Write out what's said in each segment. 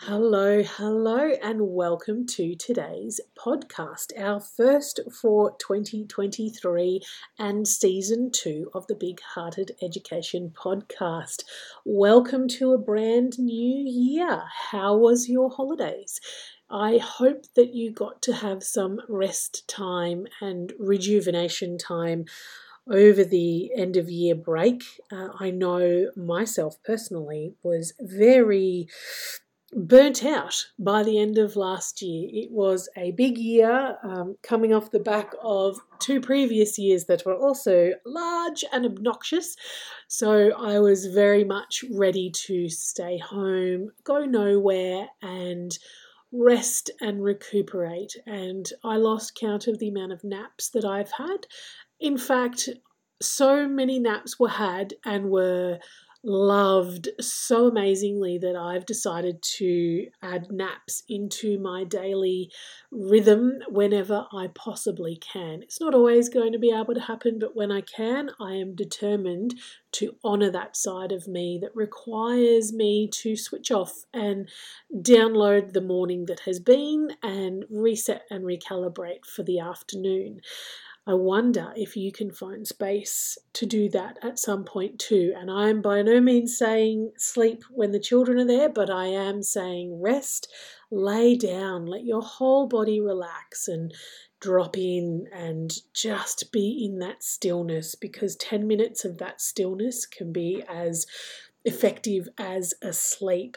Hello, hello, and welcome to today's podcast, our first for 2023 and season two of the Big Hearted Education podcast. Welcome to a brand new year. How was your holidays? I hope that you got to have some rest time and rejuvenation time over the end of year break. Uh, I know myself personally was very burnt out by the end of last year. It was a big year um, coming off the back of two previous years that were also large and obnoxious. So I was very much ready to stay home, go nowhere, and rest and recuperate. And I lost count of the amount of naps that I've had. In fact, so many naps were had and were loved so amazingly that I've decided to add naps into my daily rhythm whenever I possibly can. It's not always going to be able to happen, but when I can, I am determined to honor that side of me that requires me to switch off and download the morning that has been and reset and recalibrate for the afternoon. I wonder if you can find space to do that at some point too. And I am by no means saying sleep when the children are there, but I am saying rest, lay down, let your whole body relax and drop in and just be in that stillness because 10 minutes of that stillness can be as effective as a sleep.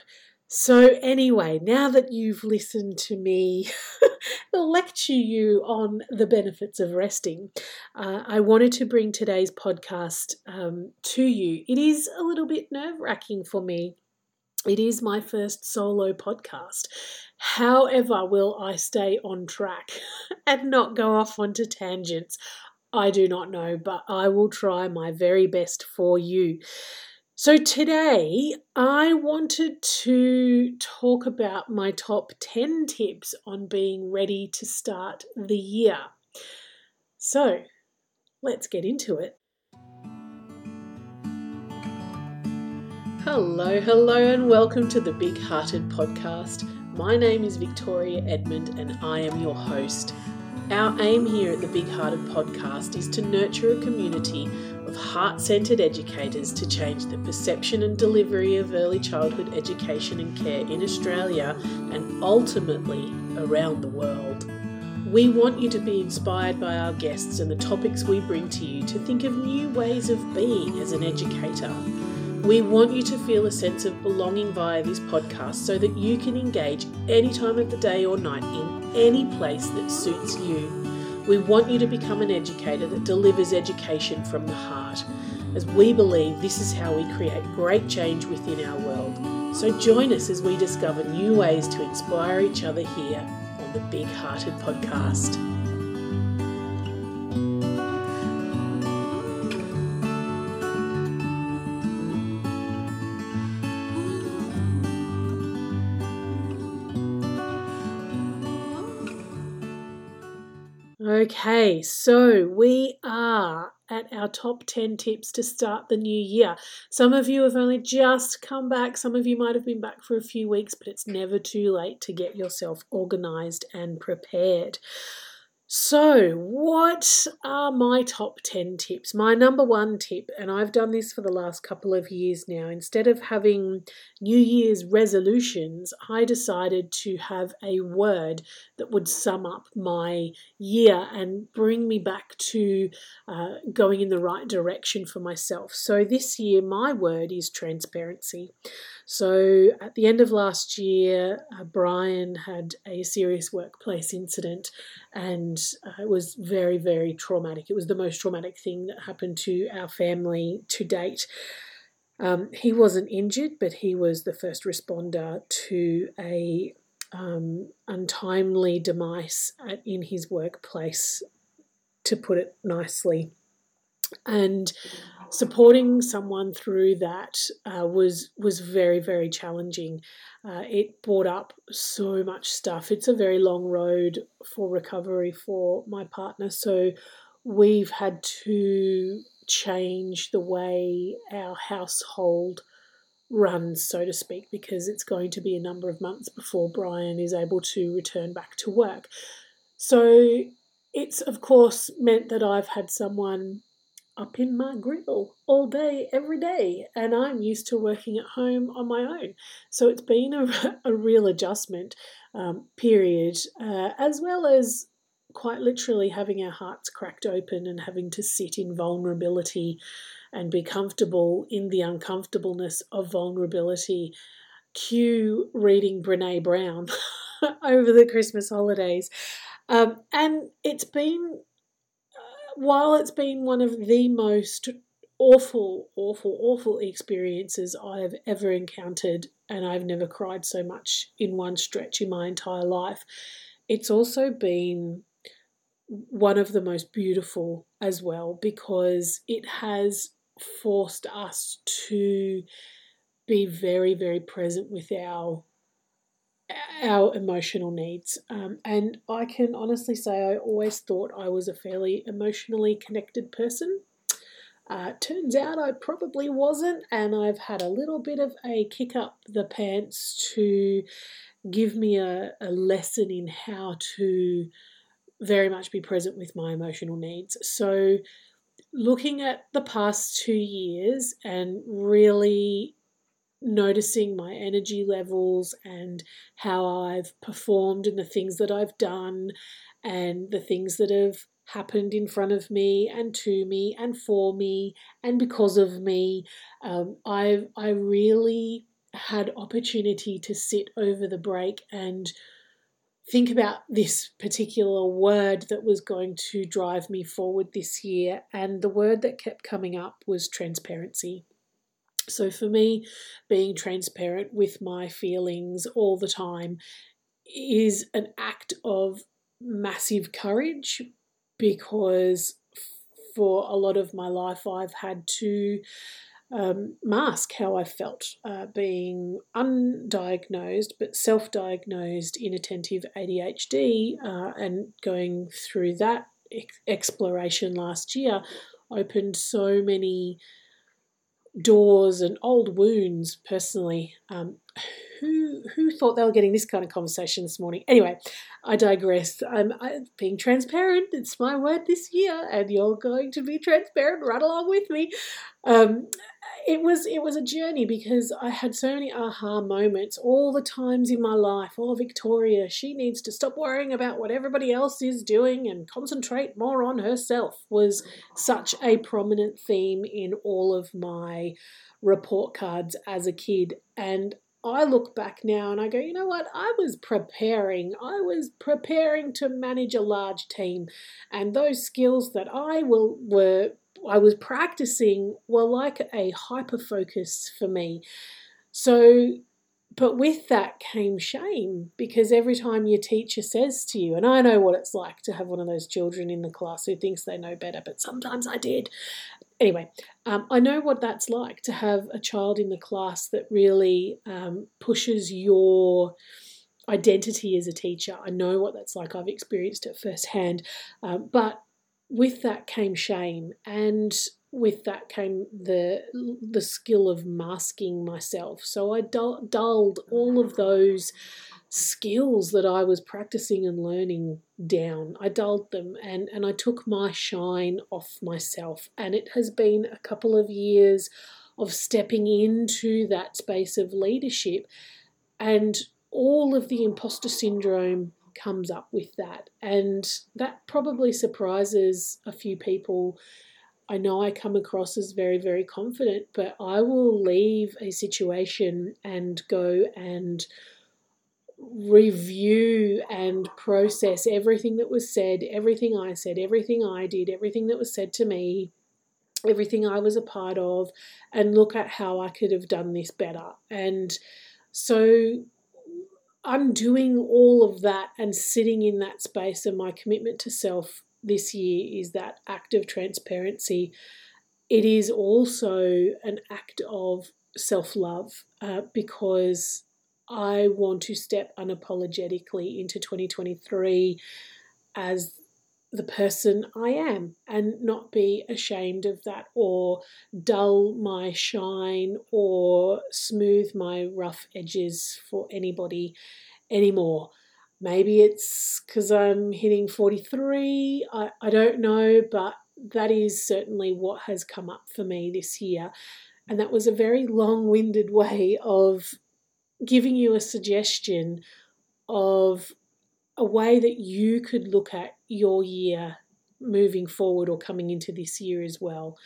So, anyway, now that you've listened to me lecture you on the benefits of resting, uh, I wanted to bring today's podcast um, to you. It is a little bit nerve wracking for me. It is my first solo podcast. However, will I stay on track and not go off onto tangents? I do not know, but I will try my very best for you. So, today I wanted to talk about my top 10 tips on being ready to start the year. So, let's get into it. Hello, hello, and welcome to the Big Hearted Podcast. My name is Victoria Edmond, and I am your host. Our aim here at the Big Hearted Podcast is to nurture a community of heart centered educators to change the perception and delivery of early childhood education and care in Australia and ultimately around the world. We want you to be inspired by our guests and the topics we bring to you to think of new ways of being as an educator. We want you to feel a sense of belonging via this podcast so that you can engage any time of the day or night in any place that suits you. We want you to become an educator that delivers education from the heart, as we believe this is how we create great change within our world. So join us as we discover new ways to inspire each other here on the Big Hearted Podcast. Okay, so we are at our top 10 tips to start the new year. Some of you have only just come back, some of you might have been back for a few weeks, but it's never too late to get yourself organized and prepared. So, what are my top 10 tips? My number one tip, and I've done this for the last couple of years now, instead of having New Year's resolutions, I decided to have a word that would sum up my year and bring me back to uh, going in the right direction for myself. So, this year, my word is transparency. So, at the end of last year, uh, Brian had a serious workplace incident, and uh, it was very, very traumatic. It was the most traumatic thing that happened to our family to date. Um, he wasn't injured, but he was the first responder to a um, untimely demise at, in his workplace, to put it nicely. And supporting someone through that uh, was was very very challenging. Uh, it brought up so much stuff. It's a very long road for recovery for my partner, so we've had to change the way our household runs, so to speak, because it's going to be a number of months before Brian is able to return back to work. So it's, of course, meant that I've had someone up in my grill all day, every day, and I'm used to working at home on my own. So it's been a, a real adjustment um, period, uh, as well as quite literally having our hearts cracked open and having to sit in vulnerability and be comfortable in the uncomfortableness of vulnerability. Cue reading Brene Brown over the Christmas holidays. Um, and it's been, while it's been one of the most awful, awful, awful experiences I have ever encountered, and I've never cried so much in one stretch in my entire life, it's also been one of the most beautiful as well because it has forced us to be very, very present with our our emotional needs. Um, and I can honestly say I always thought I was a fairly emotionally connected person. Uh, turns out I probably wasn't, and I've had a little bit of a kick up the pants to give me a, a lesson in how to very much be present with my emotional needs. So, looking at the past two years and really noticing my energy levels and how I've performed and the things that I've done and the things that have happened in front of me and to me and for me and because of me. Um, I've I really had opportunity to sit over the break and think about this particular word that was going to drive me forward this year. And the word that kept coming up was transparency. So, for me, being transparent with my feelings all the time is an act of massive courage because for a lot of my life, I've had to um, mask how I felt uh, being undiagnosed but self diagnosed inattentive ADHD uh, and going through that ex- exploration last year opened so many doors and old wounds personally. Um, who who thought they were getting this kind of conversation this morning? Anyway, I digress. I'm, I'm being transparent. It's my word this year, and you're going to be transparent right along with me. Um, it was it was a journey because I had so many aha moments all the times in my life. Oh, Victoria, she needs to stop worrying about what everybody else is doing and concentrate more on herself was such a prominent theme in all of my report cards as a kid. And I look back now and I go, you know what? I was preparing. I was preparing to manage a large team, and those skills that I will were I was practicing were like a hyper focus for me. So, but with that came shame because every time your teacher says to you, and I know what it's like to have one of those children in the class who thinks they know better, but sometimes I did. Anyway, um, I know what that's like to have a child in the class that really um, pushes your identity as a teacher. I know what that's like. I've experienced it firsthand. Um, but with that came shame and with that came the the skill of masking myself. So i dulled all of those skills that i was practicing and learning down. I dulled them and and i took my shine off myself. And it has been a couple of years of stepping into that space of leadership and all of the imposter syndrome comes up with that. And that probably surprises a few people. I know I come across as very, very confident, but I will leave a situation and go and review and process everything that was said, everything I said, everything I did, everything that was said to me, everything I was a part of, and look at how I could have done this better. And so I'm doing all of that and sitting in that space, and my commitment to self this year is that act of transparency. It is also an act of self love uh, because I want to step unapologetically into 2023 as the person I am and not be ashamed of that or dull my shine or smooth my rough edges for anybody anymore. Maybe it's because I'm hitting 43, I, I don't know, but that is certainly what has come up for me this year. And that was a very long winded way of giving you a suggestion of a way that you could look at your year moving forward or coming into this year as well.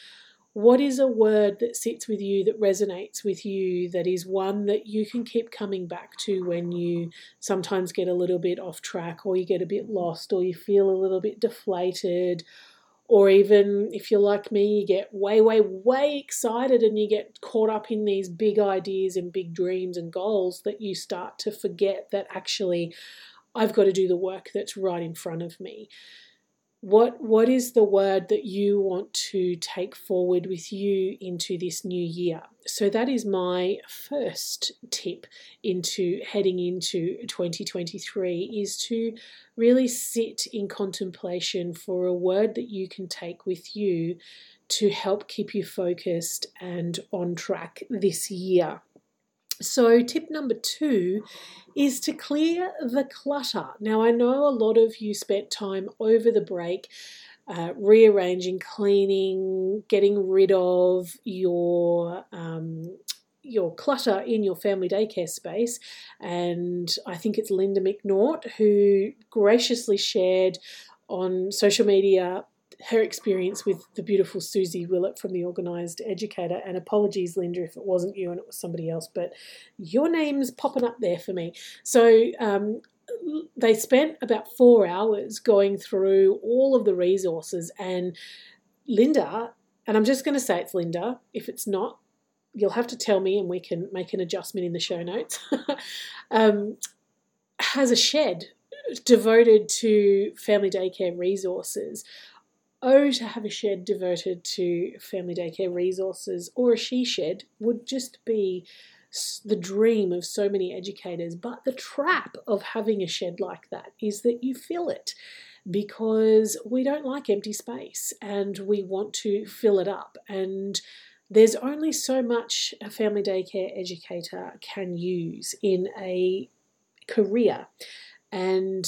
What is a word that sits with you, that resonates with you, that is one that you can keep coming back to when you sometimes get a little bit off track, or you get a bit lost, or you feel a little bit deflated, or even if you're like me, you get way, way, way excited and you get caught up in these big ideas and big dreams and goals that you start to forget that actually I've got to do the work that's right in front of me. What what is the word that you want to take forward with you into this new year? So that is my first tip into heading into 2023 is to really sit in contemplation for a word that you can take with you to help keep you focused and on track this year. So, tip number two is to clear the clutter. Now, I know a lot of you spent time over the break uh, rearranging, cleaning, getting rid of your um, your clutter in your family daycare space. And I think it's Linda McNaught who graciously shared on social media her experience with the beautiful Susie Willett from the Organised Educator. And apologies, Linda, if it wasn't you and it was somebody else, but your name's popping up there for me. So um, they spent about four hours going through all of the resources, and Linda, and I'm just going to say it's Linda. If it's not, you'll have to tell me, and we can make an adjustment in the show notes. um, has a shed devoted to family daycare resources Oh, to have a shed devoted to family daycare resources or a she shed would just be the dream of so many educators. But the trap of having a shed like that is that you fill it because we don't like empty space and we want to fill it up. And there's only so much a family daycare educator can use in a career. And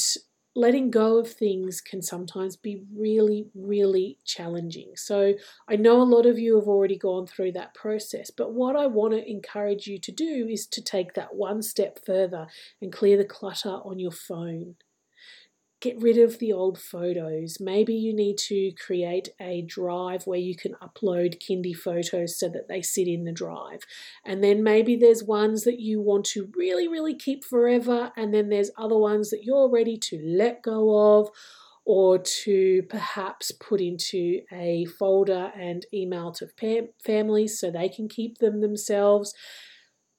letting go of things can sometimes be really, really challenging. So, I know a lot of you have already gone through that process, but what I want to encourage you to do is to take that one step further and clear the clutter on your phone. Get rid of the old photos. Maybe you need to create a drive where you can upload kindy photos so that they sit in the drive. And then maybe there's ones that you want to really, really keep forever, and then there's other ones that you're ready to let go of or to perhaps put into a folder and email to families so they can keep them themselves.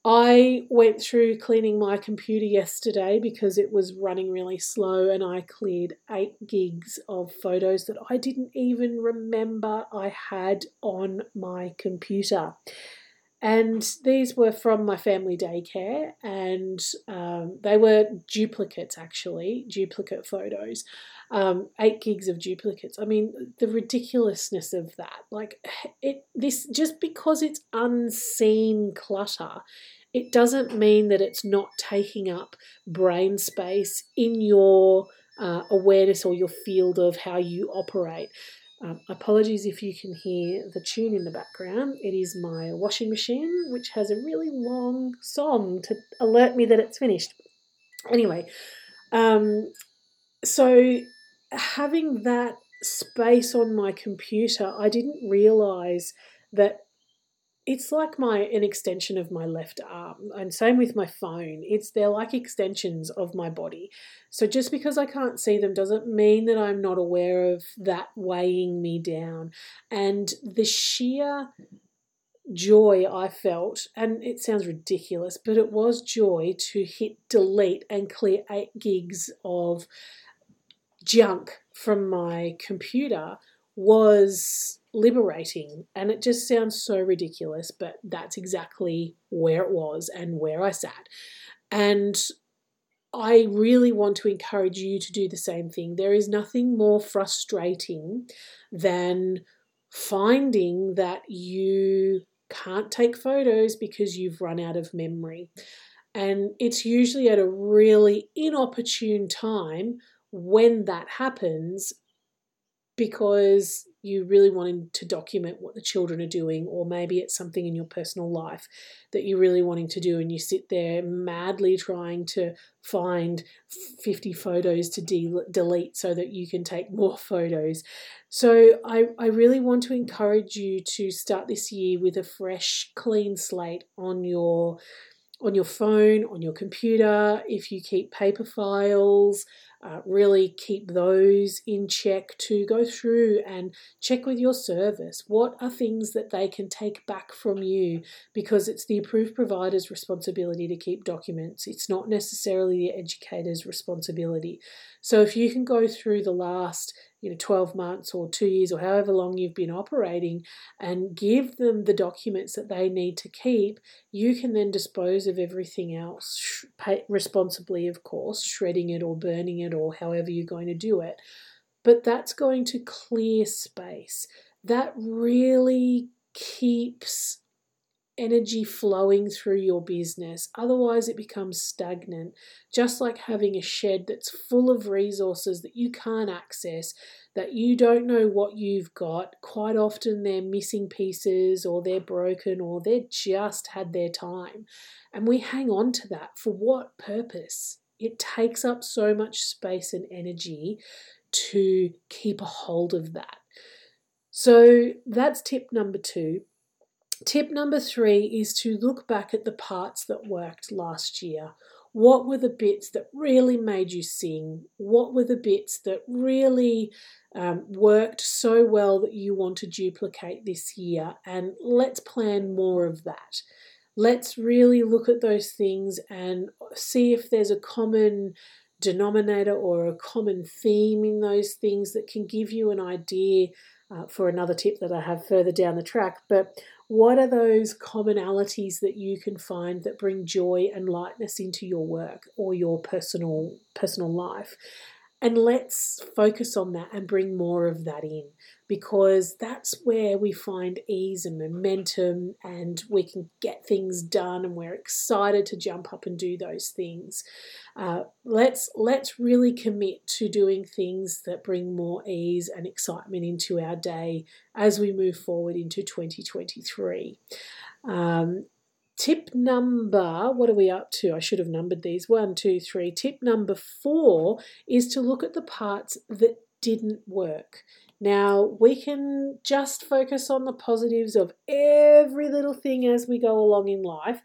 I went through cleaning my computer yesterday because it was running really slow and I cleared 8 gigs of photos that I didn't even remember I had on my computer. And these were from my family daycare, and um, they were duplicates actually, duplicate photos, um, eight gigs of duplicates. I mean, the ridiculousness of that. Like, it this just because it's unseen clutter it doesn't mean that it's not taking up brain space in your uh, awareness or your field of how you operate. Um, apologies if you can hear the tune in the background. It is my washing machine, which has a really long song to alert me that it's finished. Anyway, um, so having that space on my computer, I didn't realize that it's like my an extension of my left arm and same with my phone. It's they're like extensions of my body. So just because i can't see them doesn't mean that i'm not aware of that weighing me down. And the sheer joy i felt and it sounds ridiculous but it was joy to hit delete and clear 8 gigs of junk from my computer was liberating. And it just sounds so ridiculous, but that's exactly where it was and where I sat. And I really want to encourage you to do the same thing. There is nothing more frustrating than finding that you can't take photos because you've run out of memory. And it's usually at a really inopportune time when that happens because you really wanting to document what the children are doing, or maybe it's something in your personal life that you're really wanting to do, and you sit there madly trying to find 50 photos to de- delete so that you can take more photos. So, I, I really want to encourage you to start this year with a fresh, clean slate on your on your phone, on your computer, if you keep paper files, uh, really keep those in check to go through and check with your service. What are things that they can take back from you? Because it's the approved provider's responsibility to keep documents, it's not necessarily the educator's responsibility. So if you can go through the last you know 12 months or 2 years or however long you've been operating and give them the documents that they need to keep you can then dispose of everything else responsibly of course shredding it or burning it or however you're going to do it. But that's going to clear space. That really keeps energy flowing through your business. Otherwise, it becomes stagnant. Just like having a shed that's full of resources that you can't access, that you don't know what you've got. Quite often, they're missing pieces or they're broken or they just had their time. And we hang on to that for what purpose? It takes up so much space and energy to keep a hold of that. So that's tip number two. Tip number three is to look back at the parts that worked last year. What were the bits that really made you sing? What were the bits that really um, worked so well that you want to duplicate this year? And let's plan more of that. Let's really look at those things and see if there's a common denominator or a common theme in those things that can give you an idea uh, for another tip that I have further down the track. But what are those commonalities that you can find that bring joy and lightness into your work or your personal personal life? And let's focus on that and bring more of that in because that's where we find ease and momentum and we can get things done and we're excited to jump up and do those things. Uh, let's let's really commit to doing things that bring more ease and excitement into our day as we move forward into 2023. Um, Tip number, what are we up to? I should have numbered these. One, two, three. Tip number four is to look at the parts that didn't work. Now, we can just focus on the positives of every little thing as we go along in life,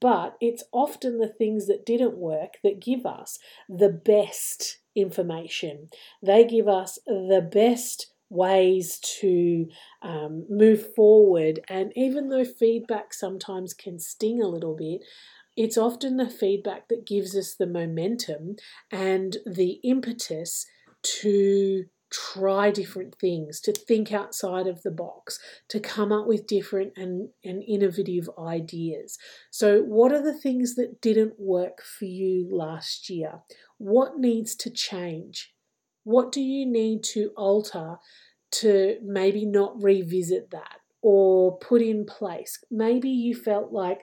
but it's often the things that didn't work that give us the best information. They give us the best ways to um, move forward. And even though feedback sometimes can sting a little bit, it's often the feedback that gives us the momentum and the impetus to try different things, to think outside of the box, to come up with different and, and innovative ideas. So, what are the things that didn't work for you last year? What needs to change? What do you need to alter to maybe not revisit that or put in place? Maybe you felt like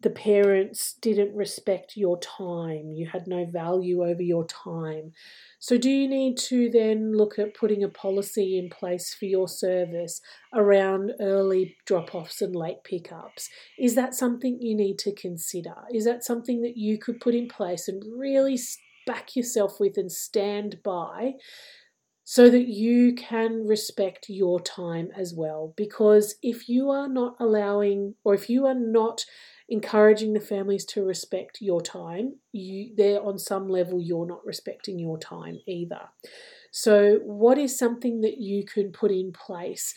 the parents didn't respect your time, you had no value over your time. So, do you need to then look at putting a policy in place for your service around early drop offs and late pickups? Is that something you need to consider? Is that something that you could put in place and really back yourself with and stand by so that you can respect your time as well. Because if you are not allowing, or if you are not encouraging the families to respect your time, you there on some level you're not respecting your time either. So, what is something that you can put in place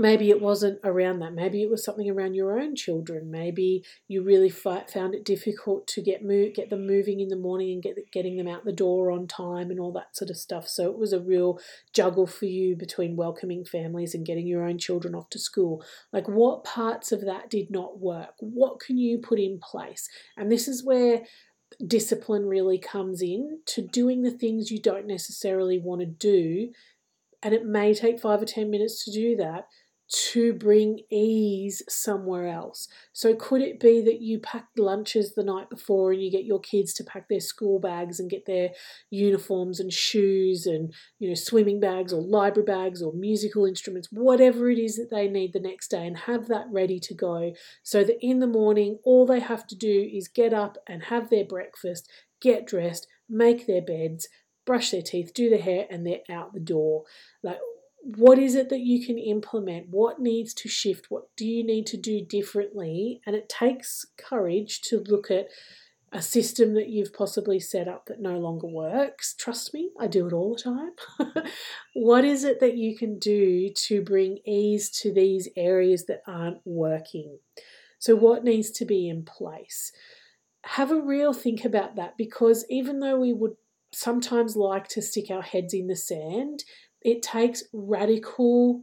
maybe it wasn't around that. Maybe it was something around your own children. Maybe you really found it difficult to get get them moving in the morning and get getting them out the door on time and all that sort of stuff. So it was a real juggle for you between welcoming families and getting your own children off to school. Like what parts of that did not work? What can you put in place? And this is where discipline really comes in to doing the things you don't necessarily want to do. And it may take five or 10 minutes to do that to bring ease somewhere else. So, could it be that you pack lunches the night before and you get your kids to pack their school bags and get their uniforms and shoes and, you know, swimming bags or library bags or musical instruments, whatever it is that they need the next day, and have that ready to go so that in the morning, all they have to do is get up and have their breakfast, get dressed, make their beds, brush their teeth, do their hair, and they're out the door. Like what is it that you can implement? What needs to shift? What do you need to do differently? And it takes courage to look at a system that you've possibly set up that no longer works. Trust me, I do it all the time. what is it that you can do to bring ease to these areas that aren't working? So, what needs to be in place? Have a real think about that because even though we would sometimes like to stick our heads in the sand, it takes radical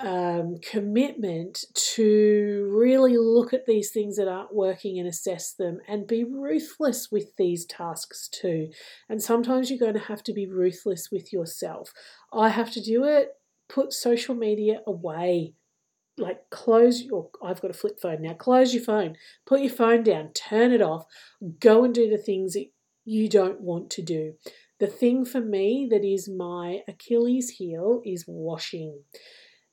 um, commitment to really look at these things that aren't working and assess them and be ruthless with these tasks too. And sometimes you're going to have to be ruthless with yourself. I have to do it, put social media away. Like, close your, I've got a flip phone now, close your phone, put your phone down, turn it off, go and do the things that you don't want to do. The thing for me that is my Achilles heel is washing.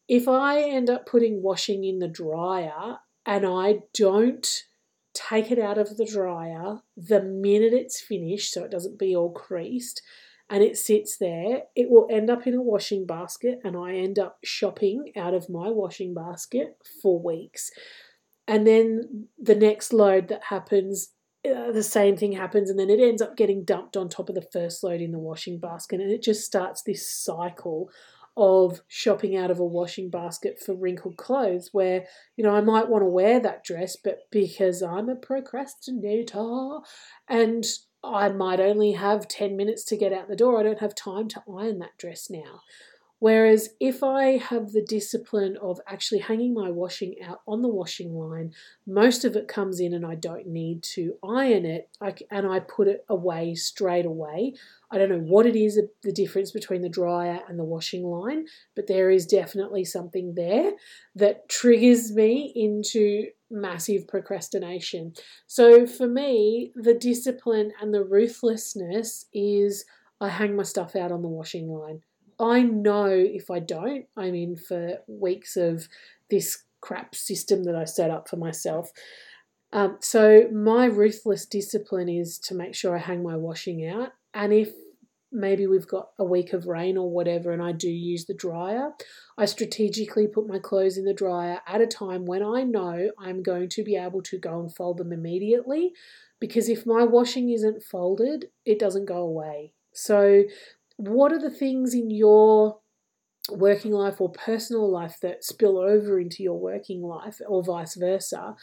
If I end up putting washing in the dryer and I don't take it out of the dryer the minute it's finished so it doesn't be all creased and it sits there, it will end up in a washing basket and I end up shopping out of my washing basket for weeks. And then the next load that happens uh, the same thing happens and then it ends up getting dumped on top of the first load in the washing basket and it just starts this cycle of shopping out of a washing basket for wrinkled clothes where you know I might want to wear that dress but because I'm a procrastinator and I might only have 10 minutes to get out the door I don't have time to iron that dress now Whereas if I have the discipline of actually hanging my washing out on the washing line, most of it comes in and I don't need to iron it and I put it away straight away. I don't know what it is, the difference between the dryer and the washing line, but there is definitely something there that triggers me into massive procrastination. So for me, the discipline and the ruthlessness is I hang my stuff out on the washing line. I know if I don't, I'm in for weeks of this crap system that I set up for myself. Um, so my ruthless discipline is to make sure I hang my washing out, and if maybe we've got a week of rain or whatever and I do use the dryer, I strategically put my clothes in the dryer at a time when I know I'm going to be able to go and fold them immediately because if my washing isn't folded, it doesn't go away. So what are the things in your working life or personal life that spill over into your working life or vice versa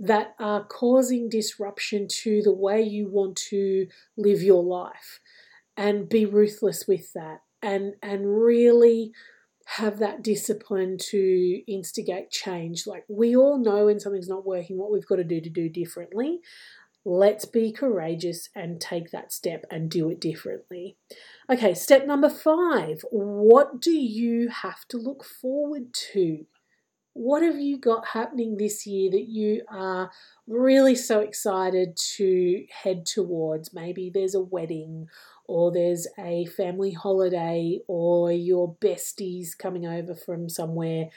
that are causing disruption to the way you want to live your life? And be ruthless with that and and really have that discipline to instigate change. Like we all know when something's not working what we've got to do to do differently let's be courageous and take that step and do it differently. Okay, step number five what do you have to look forward to? What have you got happening this year that you are really so excited to head towards? Maybe there's a wedding or there's a family holiday, or your besties coming over from somewhere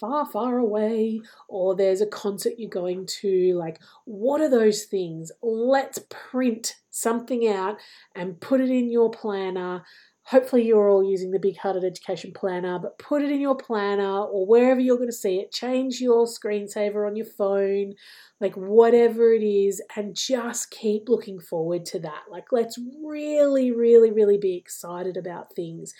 far, far away, or there's a concert you're going to. Like, what are those things? Let's print something out and put it in your planner hopefully you're all using the big hearted education planner but put it in your planner or wherever you're going to see it. Change your screensaver on your phone like whatever it is and just keep looking forward to that. Like let's really really really be excited about things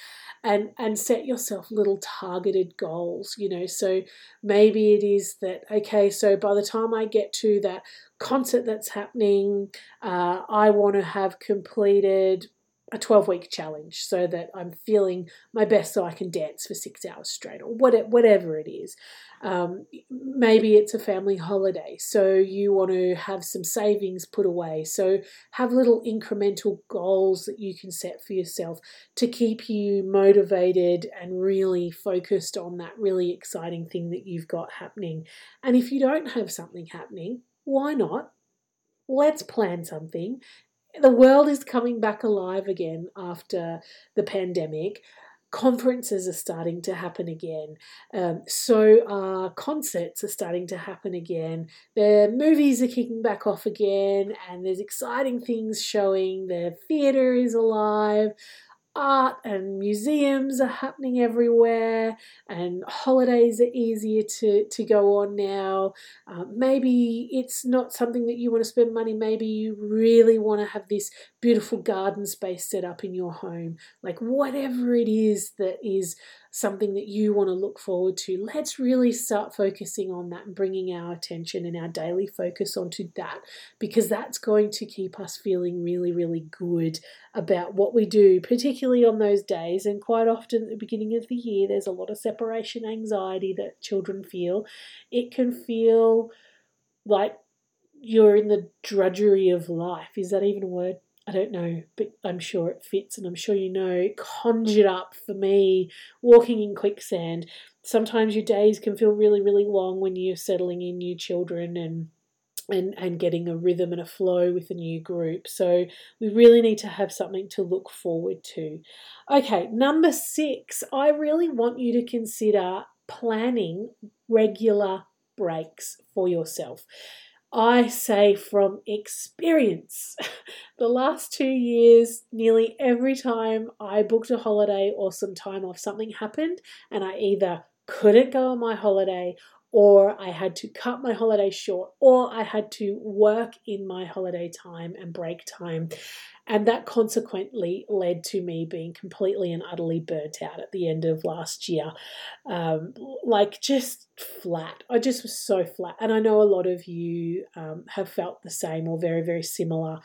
and and set yourself little targeted goals you know? So maybe it is that okay so by the time i get to that concert that's happening uh, i want to have completed a 12 week challenge so that I'm feeling my best so I can dance for six hours straight or whatever it is. Um, maybe it's a family holiday, so you want to have some savings put away. So have little incremental goals that you can set for yourself to keep you motivated and really focused on that really exciting thing that you've got happening. And if you don't have something happening, why not? Let's plan something the world is coming back alive again after the pandemic. Conferences are starting to happen again. Um, so are concerts are starting to happen again. The movies are kicking back off again, and there's exciting things showing. The theatre is alive art and museums are happening everywhere, and holidays are easier to, to go on now. Uh, maybe it's not something that you want to spend money, maybe you really want to have this beautiful garden space set up in your home. Like, whatever it is that is something that you want to look forward to, let's really start focusing on that and bringing our attention and our daily focus onto that because that's going to keep us feeling really, really good about what we do, particularly on those days. And quite often at the beginning of the year, there's a lot of separation anxiety that children feel. It can feel like you're in the drudgery of life. Is that even a word? I don't know, but I'm sure it fits, and I'm sure you know, conjured up for me walking in quicksand. Sometimes your days can feel really, really long when you're settling in new children and and and getting a rhythm and a flow with a new group. So we really need to have something to look forward to. Okay, number 6, I really want you to consider planning regular breaks for yourself. I say from experience. the last two years, nearly every time I booked a holiday or some time off, something happened, and I either couldn't go on my holiday or I had to cut my holiday short, or I had to work in my holiday time and break time. And that consequently led to me being completely and utterly burnt out at the end of last year. Um, like just flat. I just was so flat. And I know a lot of you um, have felt the same or very, very similar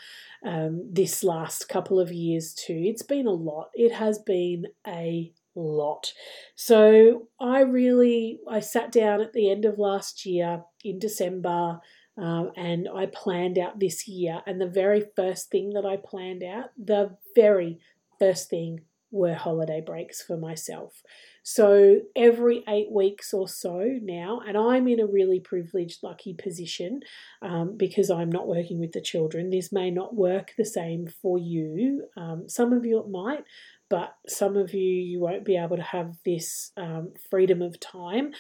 um, this last couple of years too. It's been a lot. It has been a lot. So I really I sat down at the end of last year in December um, and I planned out this year. And the very first thing that I planned out, the very first thing were holiday breaks for myself. So every eight weeks or so now, and I'm in a really privileged, lucky position um, because I'm not working with the children. This may not work the same for you. Um, some of you it might, but some of you you won't be able to have this um, freedom of time.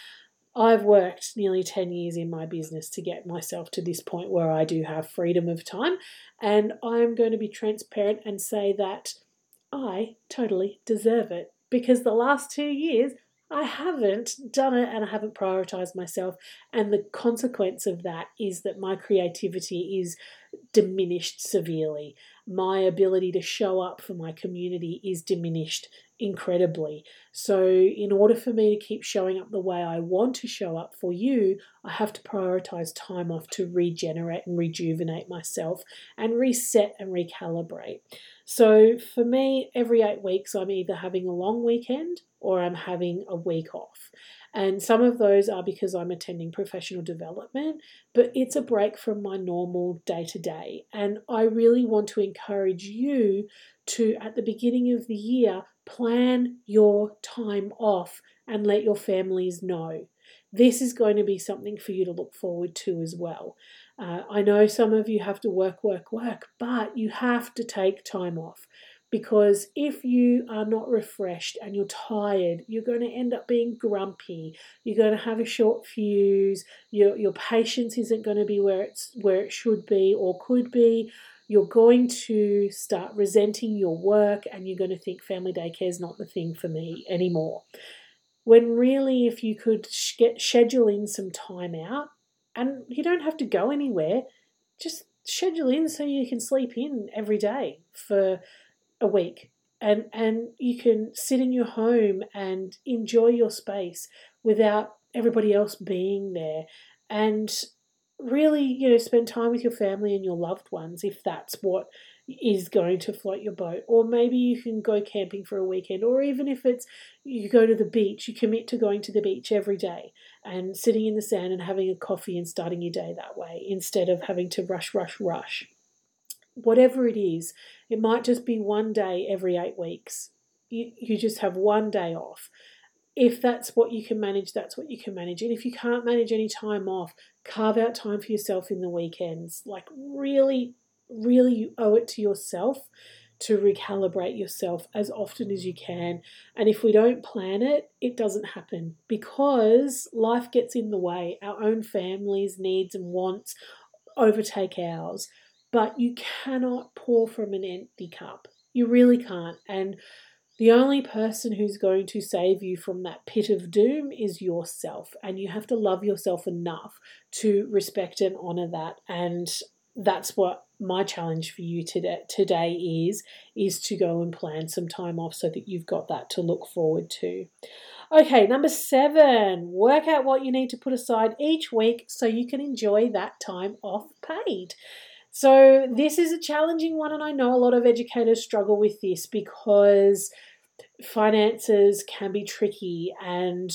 I've worked nearly 10 years in my business to get myself to this point where I do have freedom of time, and I'm going to be transparent and say that I totally deserve it because the last two years I haven't done it and I haven't prioritized myself. And the consequence of that is that my creativity is diminished severely. My ability to show up for my community is diminished incredibly. So, in order for me to keep showing up the way I want to show up for you, I have to prioritize time off to regenerate and rejuvenate myself and reset and recalibrate. So, for me, every eight weeks, I'm either having a long weekend or I'm having a week off. And some of those are because I'm attending professional development, but it's a break from my normal day to day. And I really want to encourage you to, at the beginning of the year, plan your time off and let your families know. This is going to be something for you to look forward to as well. Uh, I know some of you have to work, work, work, but you have to take time off because if you are not refreshed and you're tired, you're going to end up being grumpy. You're going to have a short fuse. Your your patience isn't going to be where it's where it should be or could be. You're going to start resenting your work and you're going to think family daycare is not the thing for me anymore. When really, if you could get schedule in some time out, and you don't have to go anywhere, just schedule in so you can sleep in every day for a week and and you can sit in your home and enjoy your space without everybody else being there and really, you know, spend time with your family and your loved ones if that's what is going to float your boat. Or maybe you can go camping for a weekend, or even if it's you go to the beach, you commit to going to the beach every day and sitting in the sand and having a coffee and starting your day that way instead of having to rush, rush, rush. Whatever it is, it might just be one day every eight weeks. You, you just have one day off if that's what you can manage, that's what you can manage. And if you can't manage any time off, carve out time for yourself in the weekends. Like, really, really, you owe it to yourself to recalibrate yourself as often as you can. And if we don't plan it, it doesn't happen because life gets in the way. Our own families' needs and wants overtake ours. But you cannot pour from an empty cup. You really can't. And the only person who's going to save you from that pit of doom is yourself, and you have to love yourself enough to respect and honor that. And that's what my challenge for you today, today is is to go and plan some time off so that you've got that to look forward to. Okay, number 7, work out what you need to put aside each week so you can enjoy that time off paid. So, this is a challenging one, and I know a lot of educators struggle with this because finances can be tricky and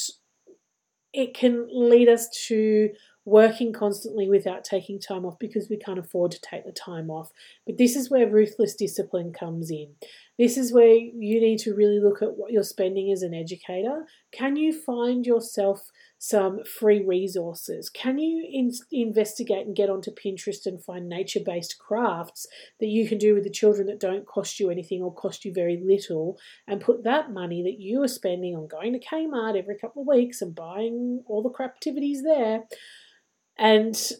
it can lead us to working constantly without taking time off because we can't afford to take the time off. But this is where ruthless discipline comes in. This is where you need to really look at what you're spending as an educator. Can you find yourself some free resources? Can you in- investigate and get onto Pinterest and find nature based crafts that you can do with the children that don't cost you anything or cost you very little and put that money that you are spending on going to Kmart every couple of weeks and buying all the crap activities there and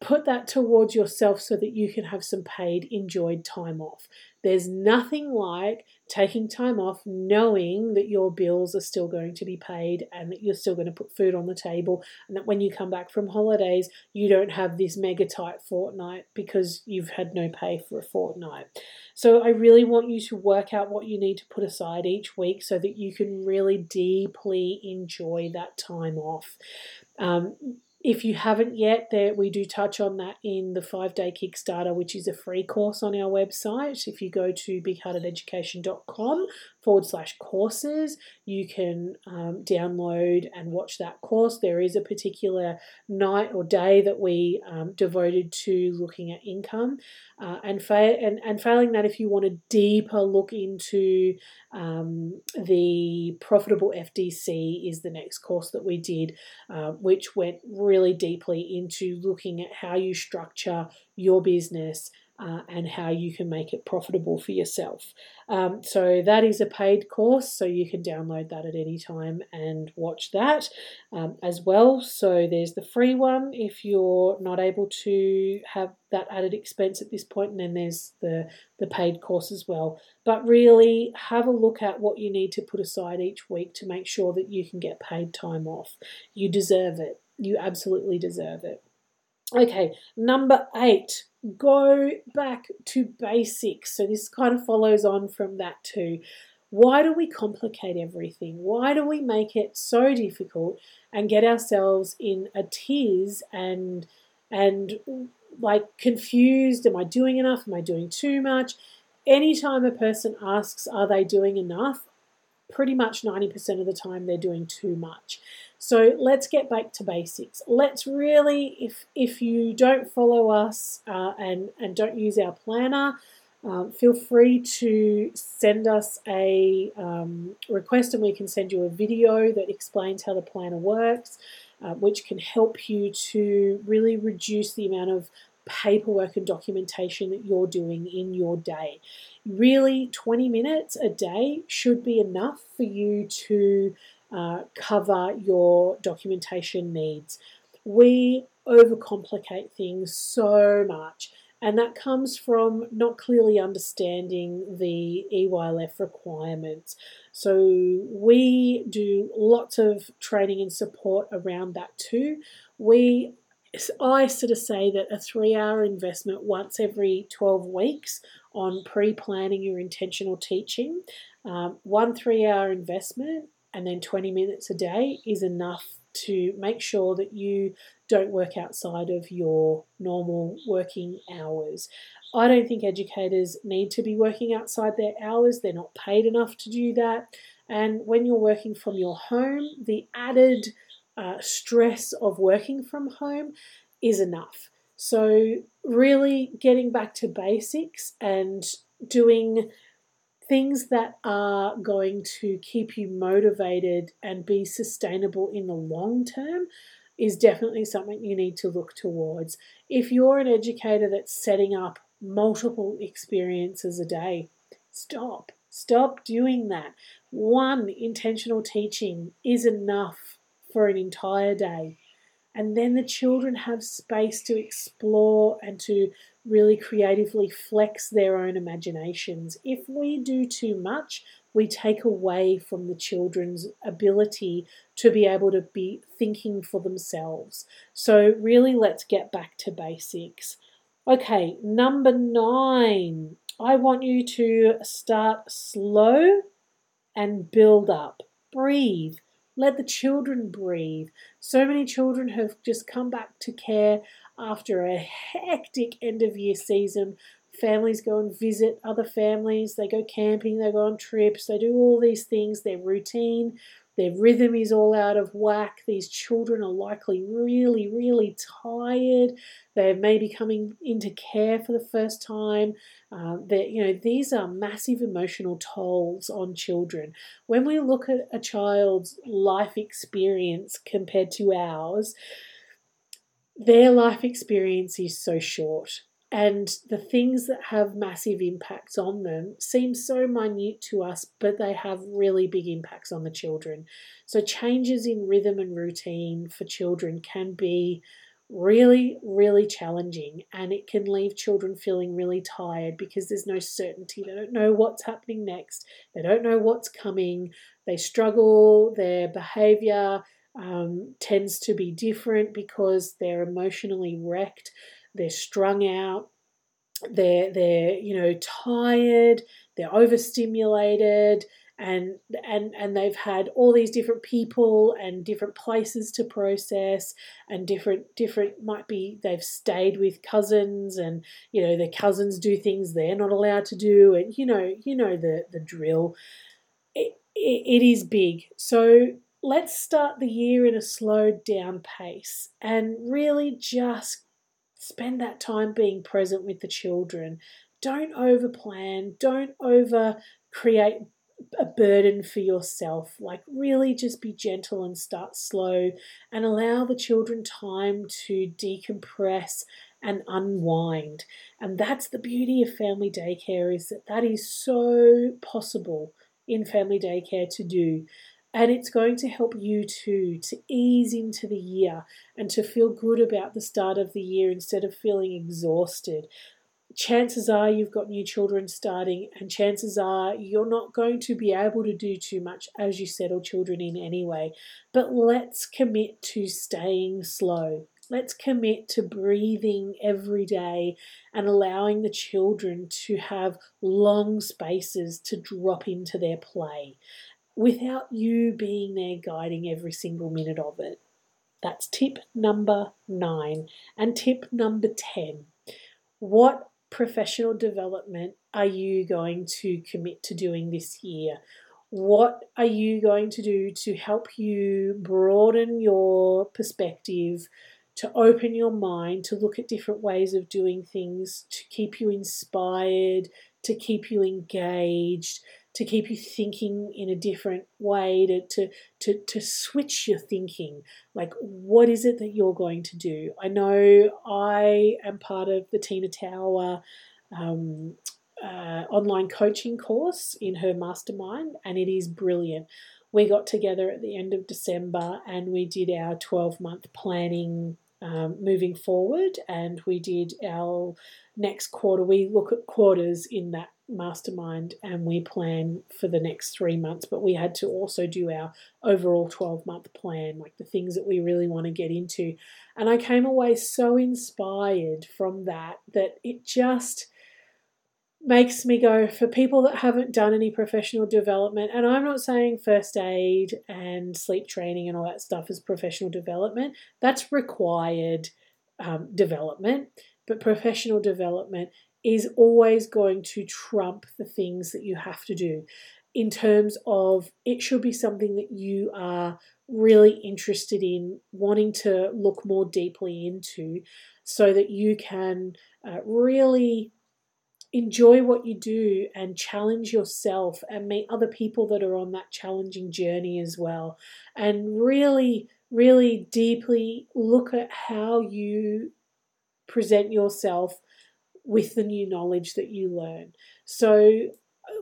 put that towards yourself so that you can have some paid, enjoyed time off. There's nothing like taking time off knowing that your bills are still going to be paid and that you're still going to put food on the table and that when you come back from holidays you don't have this mega tight fortnight because you've had no pay for a fortnight. So I really want you to work out what you need to put aside each week so that you can really deeply enjoy that time off. Um, if you haven't yet, there we do touch on that in the five day Kickstarter, which is a free course on our website. If you go to bigheartededucation.com forward slash courses, you can um, download and watch that course. There is a particular night or day that we um, devoted to looking at income. Uh, and, fa- and, and failing that, if you want a deeper look into um, the profitable FDC, is the next course that we did, uh, which went really deeply into looking at how you structure your business uh, and how you can make it profitable for yourself. Um, so that is a paid course, so you can download that at any time and watch that um, as well. So there's the free one if you're not able to have that added expense at this point, and then there's the the paid course as well. But really, have a look at what you need to put aside each week to make sure that you can get paid time off. You deserve it. You absolutely deserve it. Okay, number eight, go back to basics. So this kind of follows on from that too. Why do we complicate everything? Why do we make it so difficult and get ourselves in a tease and and like confused? Am I doing enough? Am I doing too much? Anytime a person asks, are they doing enough? Pretty much 90% of the time they're doing too much. So let's get back to basics. Let's really, if if you don't follow us uh, and and don't use our planner, um, feel free to send us a um, request, and we can send you a video that explains how the planner works, uh, which can help you to really reduce the amount of paperwork and documentation that you're doing in your day. Really, 20 minutes a day should be enough for you to uh, cover your documentation needs. We overcomplicate things so much, and that comes from not clearly understanding the EYLF requirements. So, we do lots of training and support around that too. We I sort of say that a three hour investment once every 12 weeks on pre planning your intentional teaching, um, one three hour investment and then 20 minutes a day is enough to make sure that you don't work outside of your normal working hours. I don't think educators need to be working outside their hours, they're not paid enough to do that. And when you're working from your home, the added uh, stress of working from home is enough. So, really getting back to basics and doing things that are going to keep you motivated and be sustainable in the long term is definitely something you need to look towards. If you're an educator that's setting up multiple experiences a day, stop. Stop doing that. One intentional teaching is enough for an entire day. And then the children have space to explore and to really creatively flex their own imaginations. If we do too much, we take away from the children's ability to be able to be thinking for themselves. So, really, let's get back to basics. Okay, number nine. I want you to start slow and build up. Breathe. Let the children breathe. So many children have just come back to care after a hectic end of year season. Families go and visit other families, they go camping, they go on trips, they do all these things, their routine their rhythm is all out of whack. These children are likely really, really tired. They're maybe coming into care for the first time. Uh, you know, these are massive emotional tolls on children. When we look at a child's life experience compared to ours, their life experience is so short and the things that have massive impacts on them seem so minute to us, but they have really big impacts on the children. So, changes in rhythm and routine for children can be really, really challenging, and it can leave children feeling really tired because there's no certainty. They don't know what's happening next, they don't know what's coming, they struggle, their behavior um, tends to be different because they're emotionally wrecked they're strung out, they're they're you know tired, they're overstimulated, and and and they've had all these different people and different places to process and different different might be they've stayed with cousins and you know their cousins do things they're not allowed to do and you know you know the the drill. It, it, it is big. So let's start the year in a slowed down pace and really just Spend that time being present with the children. Don't overplan, don't over create a burden for yourself. Like, really just be gentle and start slow and allow the children time to decompress and unwind. And that's the beauty of family daycare is that that is so possible in family daycare to do. And it's going to help you too to ease into the year and to feel good about the start of the year instead of feeling exhausted. Chances are you've got new children starting, and chances are you're not going to be able to do too much as you settle children in anyway. But let's commit to staying slow. Let's commit to breathing every day and allowing the children to have long spaces to drop into their play without you being there guiding every single minute of it. That's tip number nine. And tip number 10 what professional development are you going to commit to doing this year? What are you going to do to help you broaden your perspective, to open your mind, to look at different ways of doing things, to keep you inspired, to keep you engaged, to keep you thinking in a different way, to, to, to, to switch your thinking. Like, what is it that you're going to do? I know I am part of the Tina Tower um, uh, online coaching course in her mastermind, and it is brilliant. We got together at the end of December and we did our 12 month planning um, moving forward, and we did our next quarter. We look at quarters in that mastermind and we plan for the next three months, but we had to also do our overall 12 month plan, like the things that we really want to get into. And I came away so inspired from that that it just makes me go for people that haven't done any professional development and i'm not saying first aid and sleep training and all that stuff is professional development. That's required um, development. But professional development is always going to trump the things that you have to do. In terms of it should be something that you are really interested in wanting to look more deeply into so that you can uh, really enjoy what you do and challenge yourself and meet other people that are on that challenging journey as well. And really, really deeply look at how you present yourself with the new knowledge that you learn. So,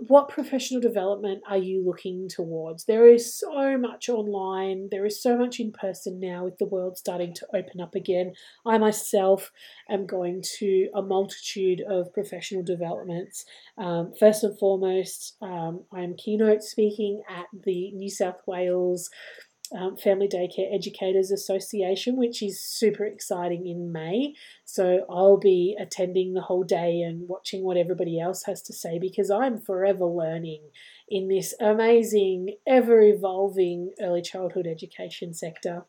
what professional development are you looking towards? There is so much online, there is so much in person now with the world starting to open up again. I myself am going to a multitude of professional developments. Um, first and foremost, um, I am keynote speaking at the New South Wales um, Family Daycare Educators Association, which is super exciting in May. So I'll be attending the whole day and watching what everybody else has to say because I'm forever learning in this amazing, ever evolving early childhood education sector.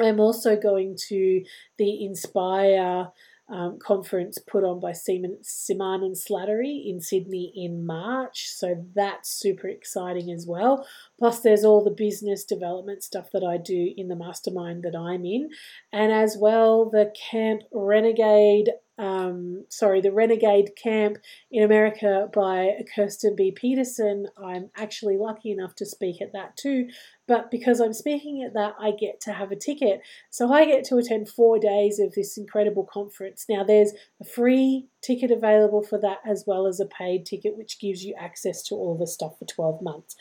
I'm also going to the Inspire um, conference put on by Semann, and Slattery in Sydney in March. So that's super exciting as well. Plus, there's all the business development stuff that I do in the mastermind that I'm in, and as well the Camp Renegade um, sorry, the Renegade Camp in America by Kirsten B. Peterson. I'm actually lucky enough to speak at that too, but because I'm speaking at that, I get to have a ticket. So I get to attend four days of this incredible conference. Now, there's a free ticket available for that as well as a paid ticket, which gives you access to all the stuff for 12 months.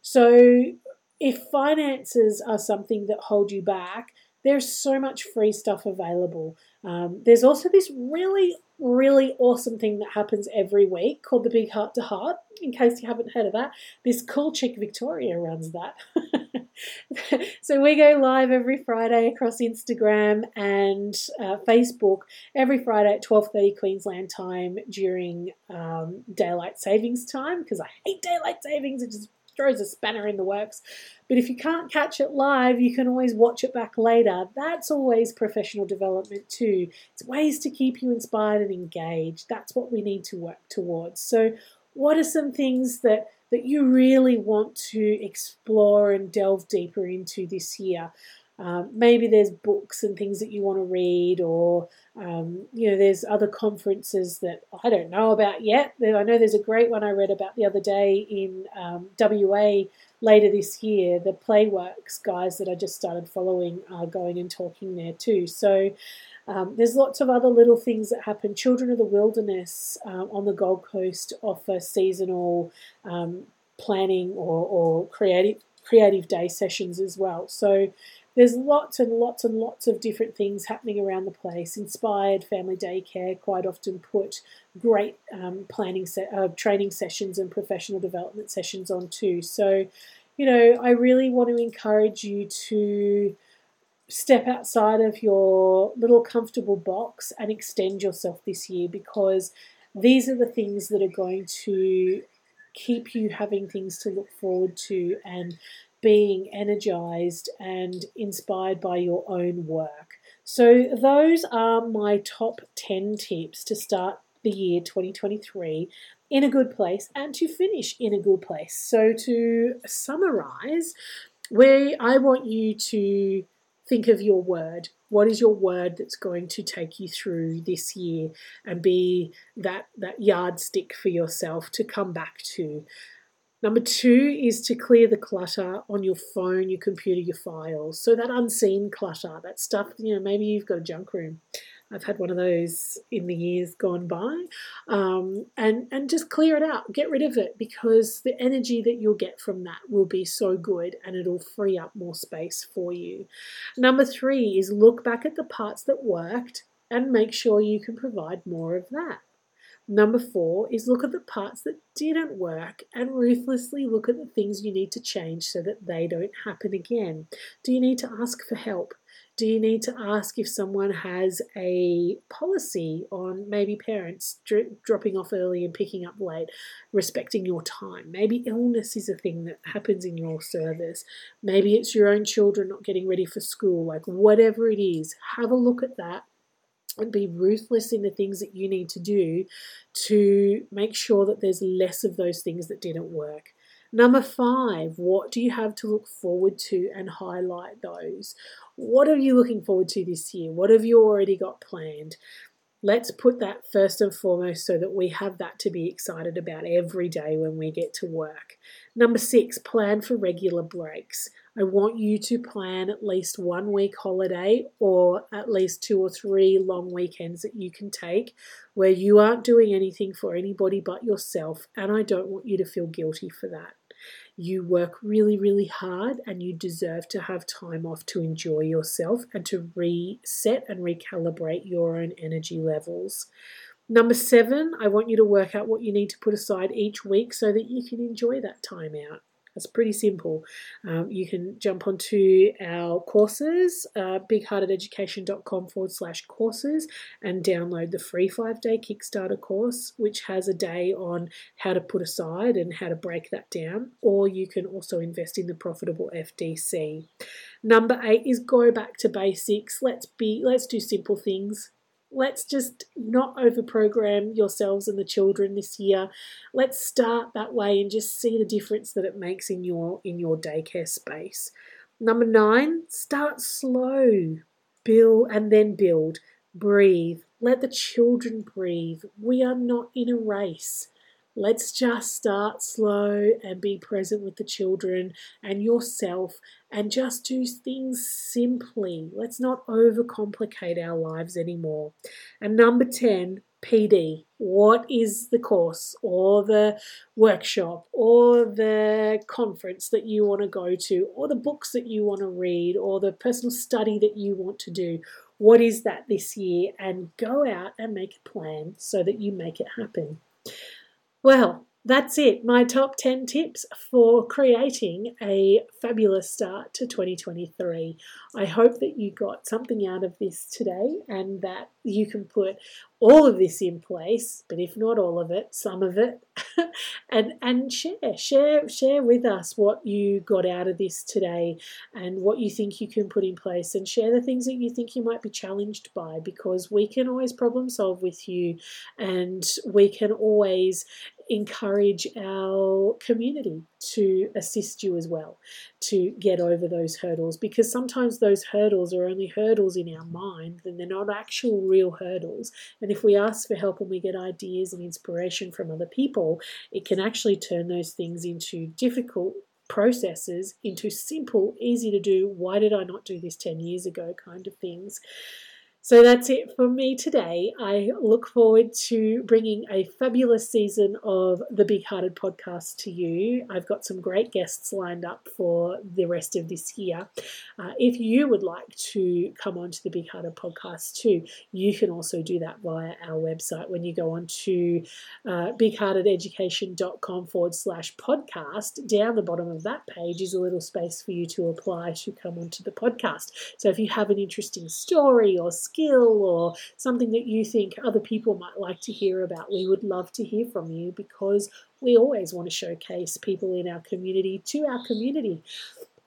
So if finances are something that hold you back, there's so much free stuff available. Um, there's also this really, really awesome thing that happens every week called the Big Heart to Heart. In case you haven't heard of that, this cool chick Victoria runs that. so we go live every Friday across Instagram and uh, Facebook every Friday at 12:30 Queensland time during um, daylight savings time because I hate daylight savings. It just throws a spanner in the works. But if you can't catch it live, you can always watch it back later. That's always professional development too. It's ways to keep you inspired and engaged. That's what we need to work towards. So, what are some things that that you really want to explore and delve deeper into this year? Um, maybe there's books and things that you want to read, or um, you know, there's other conferences that I don't know about yet. I know there's a great one I read about the other day in um, WA later this year. The Playworks guys that I just started following are going and talking there too. So um, there's lots of other little things that happen. Children of the Wilderness um, on the Gold Coast offer seasonal um, planning or, or creative creative day sessions as well. So there's lots and lots and lots of different things happening around the place. Inspired Family Daycare quite often put great um, planning se- uh, training sessions and professional development sessions on too. So, you know, I really want to encourage you to step outside of your little comfortable box and extend yourself this year because these are the things that are going to keep you having things to look forward to and being energized and inspired by your own work. So, those are my top 10 tips to start the year 2023 in a good place and to finish in a good place. So, to summarize, where I want you to think of your word. What is your word that's going to take you through this year and be that, that yardstick for yourself to come back to? Number two is to clear the clutter on your phone, your computer, your files. So that unseen clutter, that stuff, you know, maybe you've got a junk room. I've had one of those in the years gone by, um, and and just clear it out, get rid of it because the energy that you'll get from that will be so good, and it'll free up more space for you. Number three is look back at the parts that worked and make sure you can provide more of that. Number four is look at the parts that didn't work and ruthlessly look at the things you need to change so that they don't happen again. Do you need to ask for help? Do you need to ask if someone has a policy on maybe parents dr- dropping off early and picking up late, respecting your time? Maybe illness is a thing that happens in your service. Maybe it's your own children not getting ready for school. Like, whatever it is, have a look at that and be ruthless in the things that you need to do to make sure that there's less of those things that didn't work. Number five, what do you have to look forward to and highlight those? What are you looking forward to this year? What have you already got planned? Let's put that first and foremost so that we have that to be excited about every day when we get to work. Number six, plan for regular breaks. I want you to plan at least one week holiday or at least two or three long weekends that you can take where you aren't doing anything for anybody but yourself. And I don't want you to feel guilty for that. You work really, really hard and you deserve to have time off to enjoy yourself and to reset and recalibrate your own energy levels. Number seven, I want you to work out what you need to put aside each week so that you can enjoy that time out. It's pretty simple. Um, you can jump onto our courses, uh, bigheartededucation.com forward slash courses, and download the free five day Kickstarter course, which has a day on how to put aside and how to break that down. Or you can also invest in the profitable FDC. Number eight is go back to basics. Let's be let's do simple things let's just not overprogram yourselves and the children this year. Let's start that way and just see the difference that it makes in your in your daycare space. Number 9, start slow. Build and then build. Breathe. Let the children breathe. We are not in a race. Let's just start slow and be present with the children and yourself and just do things simply. Let's not overcomplicate our lives anymore. And number 10, PD. What is the course or the workshop or the conference that you want to go to or the books that you want to read or the personal study that you want to do? What is that this year? And go out and make a plan so that you make it happen. Well, that's it. My top 10 tips for creating a fabulous start to 2023. I hope that you got something out of this today and that you can put all of this in place, but if not all of it, some of it, and and share share share with us what you got out of this today and what you think you can put in place and share the things that you think you might be challenged by because we can always problem solve with you and we can always encourage our community to assist you as well to get over those hurdles because sometimes those hurdles are only hurdles in our mind and they're not actual real hurdles. And if we ask for help and we get ideas and inspiration from other people it can actually turn those things into difficult processes into simple easy to do why did i not do this 10 years ago? kind of things so that's it for me today. I look forward to bringing a fabulous season of the Big Hearted podcast to you. I've got some great guests lined up for the rest of this year. Uh, if you would like to come onto the Big Hearted podcast too, you can also do that via our website when you go on to uh, bigheartededucation.com forward slash podcast. Down the bottom of that page is a little space for you to apply to come onto the podcast. So if you have an interesting story or skill or something that you think other people might like to hear about, we would love to hear from you because we always want to showcase people in our community to our community.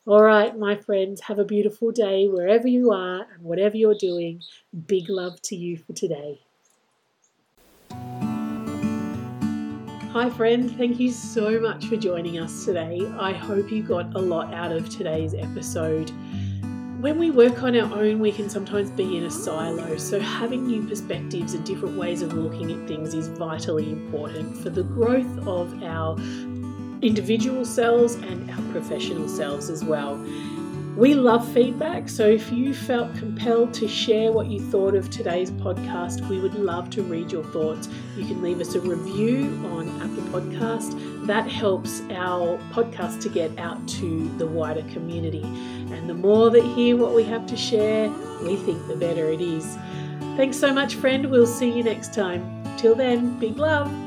All right, my friends, have a beautiful day wherever you are and whatever you're doing. Big love to you for today. Hi, friend. Thank you so much for joining us today. I hope you got a lot out of today's episode when we work on our own, we can sometimes be in a silo. So, having new perspectives and different ways of looking at things is vitally important for the growth of our individual selves and our professional selves as well. We love feedback, so if you felt compelled to share what you thought of today's podcast, we would love to read your thoughts. You can leave us a review on Apple Podcast. That helps our podcast to get out to the wider community. And the more that hear what we have to share, we think the better it is. Thanks so much, friend. We'll see you next time. Till then, big love.